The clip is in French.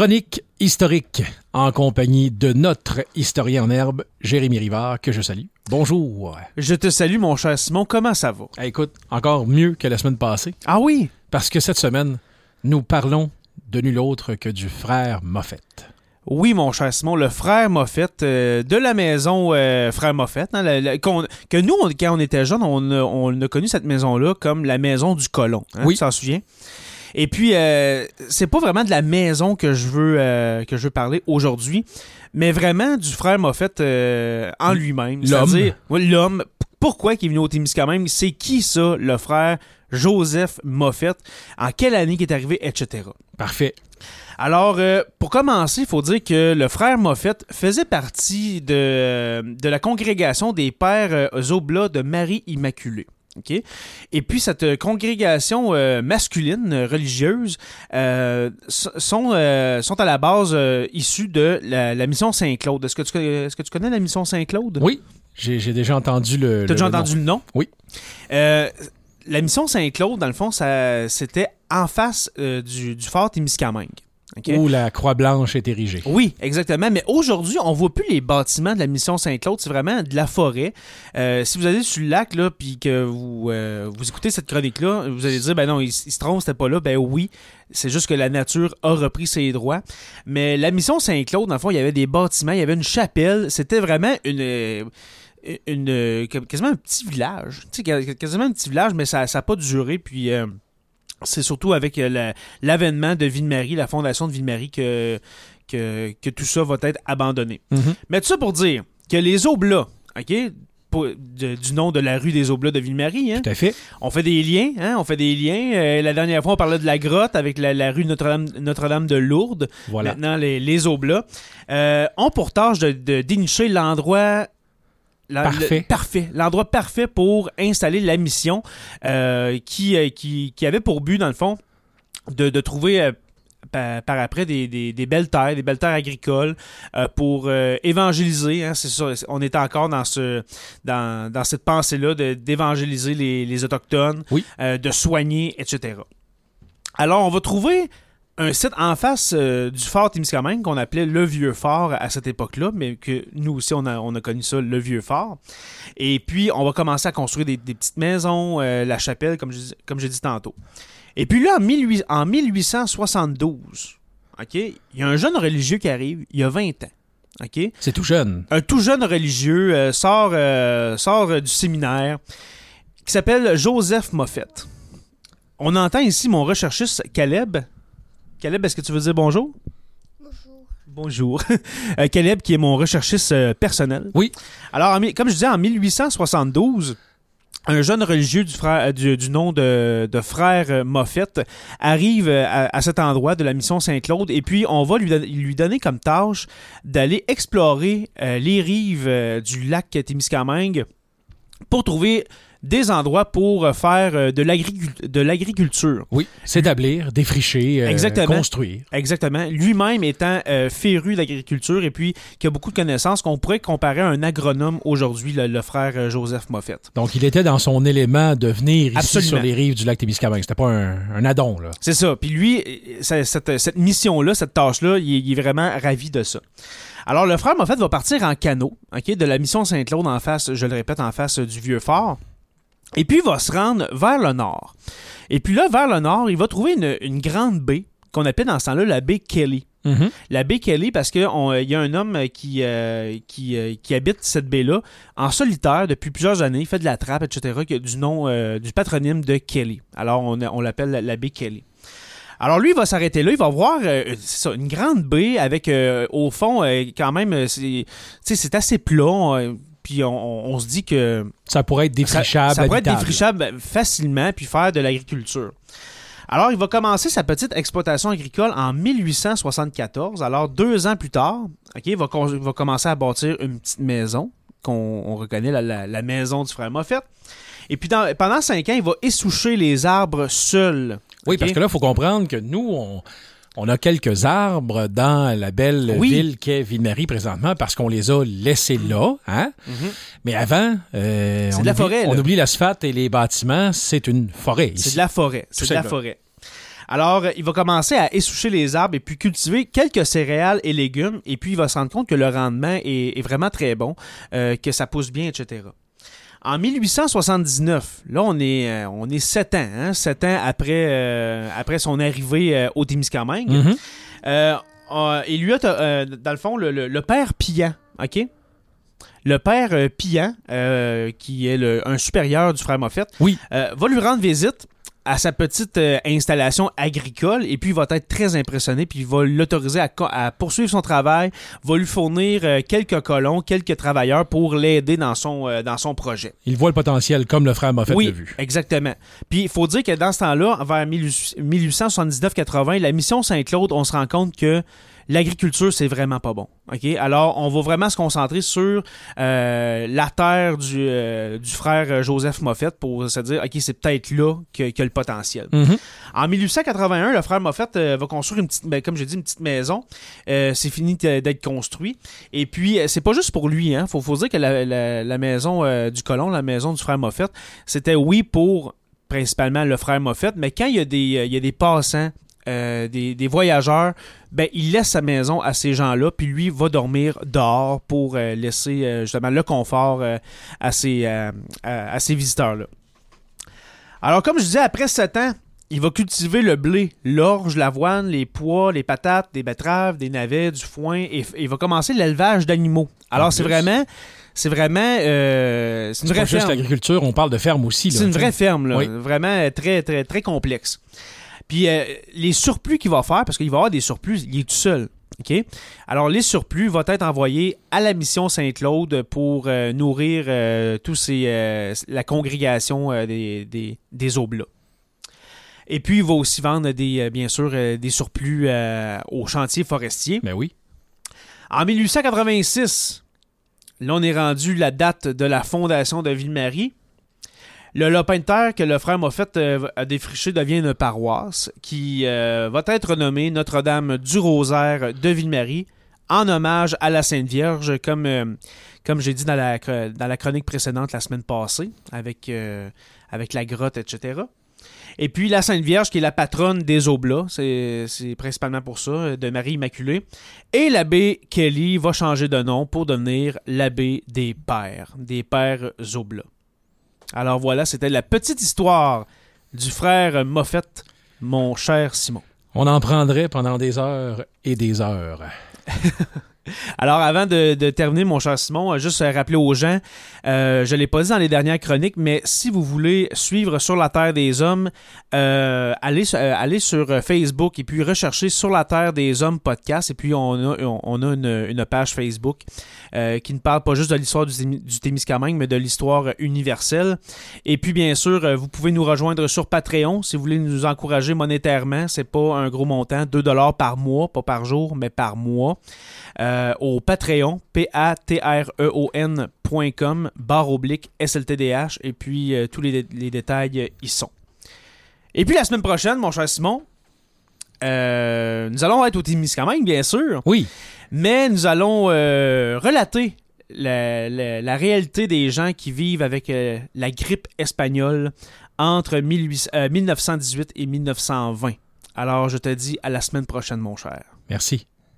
Chronique historique en compagnie de notre historien en herbe, Jérémy Rivard, que je salue. Bonjour. Je te salue, mon cher Simon. Comment ça va? Eh, écoute, encore mieux que la semaine passée, Ah oui? parce que cette semaine, nous parlons de nul autre que du frère Moffett. Oui, mon cher Simon, le frère Moffett euh, de la maison euh, Frère Moffett. hein, la- la- qu'on- que nous, on- quand on était jeunes, on a, on a connu cette maison-là comme la maison du colon. hein, Oui. Tu t'en souviens? Et puis, euh, c'est pas vraiment de la maison que je veux, euh, que je veux parler aujourd'hui, mais vraiment du frère Moffett euh, en lui-même. L'homme. C'est-à-dire, ouais, l'homme. Pourquoi il est venu au Témiscamingue? C'est qui ça, le frère Joseph Moffett? En quelle année qu'il est arrivé, etc. Parfait. Alors, euh, pour commencer, il faut dire que le frère Moffett faisait partie de, de la congrégation des pères euh, Oblats de Marie Immaculée. OK? Et puis, cette congrégation euh, masculine religieuse euh, sont, euh, sont à la base issues de la, la mission Saint-Claude. Est-ce que, tu, connais- est-ce que tu connais la mission Saint-Claude? Oui, j'ai j'ai déjà entendu le. T'as le- déjà le nom. entendu le nom? Oui. La mission Saint-Claude, dans le fond, ça, c'était en face du, du fort Témiscamingue. Où la croix blanche est érigée. Oui, exactement. Mais aujourd'hui, on voit plus les bâtiments de la mission Saint-Claude. C'est vraiment de la forêt. Euh, si vous allez sur le lac, là, puis que vous, euh, vous écoutez cette chronique-là, vous allez dire, ben non, il, il se trompe, c'était pas là. Ben oui, c'est juste que la nature a repris ses droits. Mais la mission Saint-Claude, dans le fond, il y avait des bâtiments, il y avait une chapelle. C'était vraiment une... euh, une, quasiment un petit village. Tu sais, quasiment un petit village, mais ça n'a pas duré. Puis euh, c'est surtout avec euh, la- l'avènement de Ville-Marie, la fondation de Ville-Marie, que, que, que tout ça va être abandonné. Mhm. Mais tout ça pour dire que les Oblats, OK, de- du nom de la rue des Oblats de Ville-Marie, hein, Tout à fait. on fait des liens, hein, on fait des liens. Euh, la dernière fois, on parlait de la grotte avec la, la rue Notre-Dame Notre-Dame de Lourdes. Voilà. Maintenant, les, les Oblats euh, ont pour tâche de, de dénicher l'endroit. Parfait. le- parfait. L'endroit parfait pour installer la mission euh, qui, euh, qui, qui avait pour but, dans le fond, de, de trouver euh, par, par après des, des- des belles terres, des belles terres agricoles euh, pour euh, évangéliser. hein, c'est ça, on est encore dans, ce, dans, dans cette pensée-là de- d'évangéliser les, les Autochtones, Oui. euh, de soigner, etc. Alors, on va trouver un site en face euh, du fort Témiscamingue qu'on appelait le Vieux Fort à cette époque-là, mais que nous aussi, on a, on a connu ça, le Vieux Fort. Et puis, on va commencer à construire des, des petites maisons, euh, la chapelle, comme je dis- comme j'ai dit tantôt. Et puis là, en, 18 en 1872, OK, il y a un jeune religieux qui arrive, il y a 20 ans. OK? C'est tout jeune. Un tout jeune religieux euh, sort, sort du séminaire qui s'appelle Joseph Moffett. On entend ici mon recherchiste Caleb. Caleb, est-ce que tu veux dire bonjour? Bonjour. Bonjour. Euh, Caleb, qui est mon recherchiste euh, personnel. Oui. Alors, en comme je disais, en 1872, un jeune religieux du, frère, du, du nom de, de frère euh, Moffett arrive à, à cet endroit de la mission Saint-Claude et puis on va lui, don- lui donner comme tâche d'aller explorer euh, les rives euh, du lac Témiscamingue pour trouver des endroits pour euh, faire euh, de l'agricul- de l'agriculture. Oui. S'établir, défricher, euh, Exactement. construire. Exactement. Lui-même étant féru d'agriculture et puis qui a beaucoup de connaissances qu'on pourrait comparer à un agronome aujourd'hui, le, le frère Joseph Moffett. Donc, il était dans son élément de venir ici sur les rives du lac Témiscamingue. C'était pas un, un addon, là. C'est ça. Puis lui, cette, cette mission-là, cette tâche-là, il, est- il est vraiment ravi de ça. Alors, le frère Moffett va partir en canot, OK, de la mission Saint-Claude en face, je le répète, en face du vieux fort. Et puis, il va se rendre vers le nord. Et puis là, vers le nord, il va trouver une, une grande baie qu'on appelle dans ce temps-là la baie Kelly. Mhm. La baie Kelly parce qu'il y a un homme qui, euh, qui, euh, qui habite cette baie-là en solitaire depuis plusieurs années, il fait de la trappe, etc., qui a du nom, euh, du patronyme de Kelly. Alors, on, on l'appelle la, la baie Kelly. Alors, lui, il va s'arrêter là, il va voir euh, ça, une grande baie avec, euh, au fond, euh, quand même, c'est assez plat, puis on, se dit que Ça pourrait être défrichable. ça pourrait être défrichable facilement puis faire de l'agriculture. Alors, il va commencer sa petite exploitation agricole en 1874. Alors, deux ans plus tard, il, va, con- il va commencer à bâtir une petite maison qu'on on reconnaît la, la- la maison du frère Moffett. Et puis, dans- pendant cinq ans, il va essoucher les arbres seul. Oui, parce que là, il faut comprendre que nous, on, on a quelques arbres dans la belle Oui. ville qu'est Ville-Marie présentement parce qu'on les a laissés là. Hein? Mhm. Mais avant, euh, on de la oublie- forêt, On là. oublie l'asphalte et les bâtiments, c'est une forêt C'est de la forêt. C'est de la forêt. Alors, il va commencer à essoucher les arbres et puis cultiver quelques céréales et légumes. Et puis, il va se rendre compte que le rendement est, est vraiment très bon, euh, que ça pousse bien, etc. En 1879, là, on est, euh, on est sept ans, hein, sept ans après, euh, après son arrivée euh, au Témiscamingue. Euh, il lui a, dans le fond, le, le- le père Pillan, OK? Le père qui est le- un supérieur du frère Moffett, Oui. va lui rendre visite à sa petite euh, installation agricole et puis il va être très impressionné puis il va l'autoriser à, poursuivre son travail, va lui fournir euh, quelques colons, quelques travailleurs pour l'aider dans son, euh, dans son projet. Il voit le potentiel comme le frère Moffett Oui, l'a vu. exactement. Puis il faut dire que dans ce temps-là, vers 1879-80, la mission Saint-Claude, on se rend compte que l'agriculture, c'est vraiment pas bon. OK? Alors, on va vraiment se concentrer sur euh, la terre du, euh, du frère Joseph Moffett pour se dire, OK, c'est peut-être là que, que le potentiel. Mhm. En 1881, le frère Moffett euh, va construire une petite, ben, comme j'ai dit, une petite maison. Euh, c'est fini d'être construit. Et puis, euh, c'est pas juste pour lui. Hein. Faut, faut dire que la, la- la maison euh, du colon, la maison du frère Moffett, c'était oui pour principalement le frère Moffett, mais quand il y a des, euh, il y a des passants, euh, des, des voyageurs, ben, il laisse sa maison à ces gens-là, puis lui va dormir dehors pour euh, laisser euh, justement le confort à ces, à- ces visiteurs-là. Alors, comme je disais, après 7 ans, il va cultiver le blé, l'orge, l'avoine, les pois, les patates, des betteraves, des navets, du foin, et il va commencer l'élevage d'animaux. Alors, c'est vraiment... C'est vraiment... euh, c'est une C'est pas vraie juste l'agriculture, on parle de ferme aussi. C'est une vraie ferme, là. Oui. Vraiment très, très, très complexe. Puis euh, les surplus qu'il va faire, parce qu'il va avoir des surplus, il est tout seul. OK? Alors, les surplus vont être envoyés à la mission Saint-Claude pour euh, nourrir euh, tous ces, la congrégation des, des, des oblats. Et puis, il va aussi vendre, des, bien sûr, des surplus aux chantiers forestiers. Ben oui. En 1886, là, on est rendu la date de la fondation de Ville-Marie. Le lopin de terre que le frère Moffett euh, a défriché devient une paroisse qui euh, va être nommée Notre-Dame du Rosaire de Ville-Marie en hommage à la Sainte Vierge, comme, euh, j'ai dit dans la, chronique précédente la semaine passée, avec, euh, avec la grotte, etc. Et puis la Sainte Vierge, qui est la patronne des Oblats, c'est c'est principalement pour ça, de Marie Immaculée. Et l'abbé Kelly va changer de nom pour devenir l'abbé des Pères, des Pères Oblats. Alors voilà, c'était la petite histoire du frère Moffett, mon cher Simon. On en prendrait pendant des heures et des heures. Alors, avant de, terminer, mon cher Simon, euh, juste euh, rappeler aux gens, euh, je ne l'ai pas dit dans les dernières chroniques, mais si vous voulez suivre Sur la Terre des Hommes, allez, sur- Facebook et puis recherchez Sur la Terre des Hommes podcast. Et puis, on a, une, page Facebook qui ne parle pas juste de l'histoire du, Témi- du Témiscamingue, mais de l'histoire universelle. Et puis, bien sûr, vous pouvez nous rejoindre sur Patreon si vous voulez nous encourager monétairement. C'est pas un gros montant, 2 dollars par mois, pas par jour, mais par mois. Au Patreon, P-A-T-R-E-O-N.com, barre oblique SLTDH, et puis euh, tous les, les détails euh, y sont. Et puis la semaine prochaine, mon cher Simon, euh, nous allons être au Témiscamingue, bien sûr, Oui. mais nous allons euh, relater la, la- la réalité des gens qui vivent avec euh, la grippe espagnole entre 18 euh, 1918 et 1920. Alors, je te dis à la semaine prochaine, mon cher. Merci.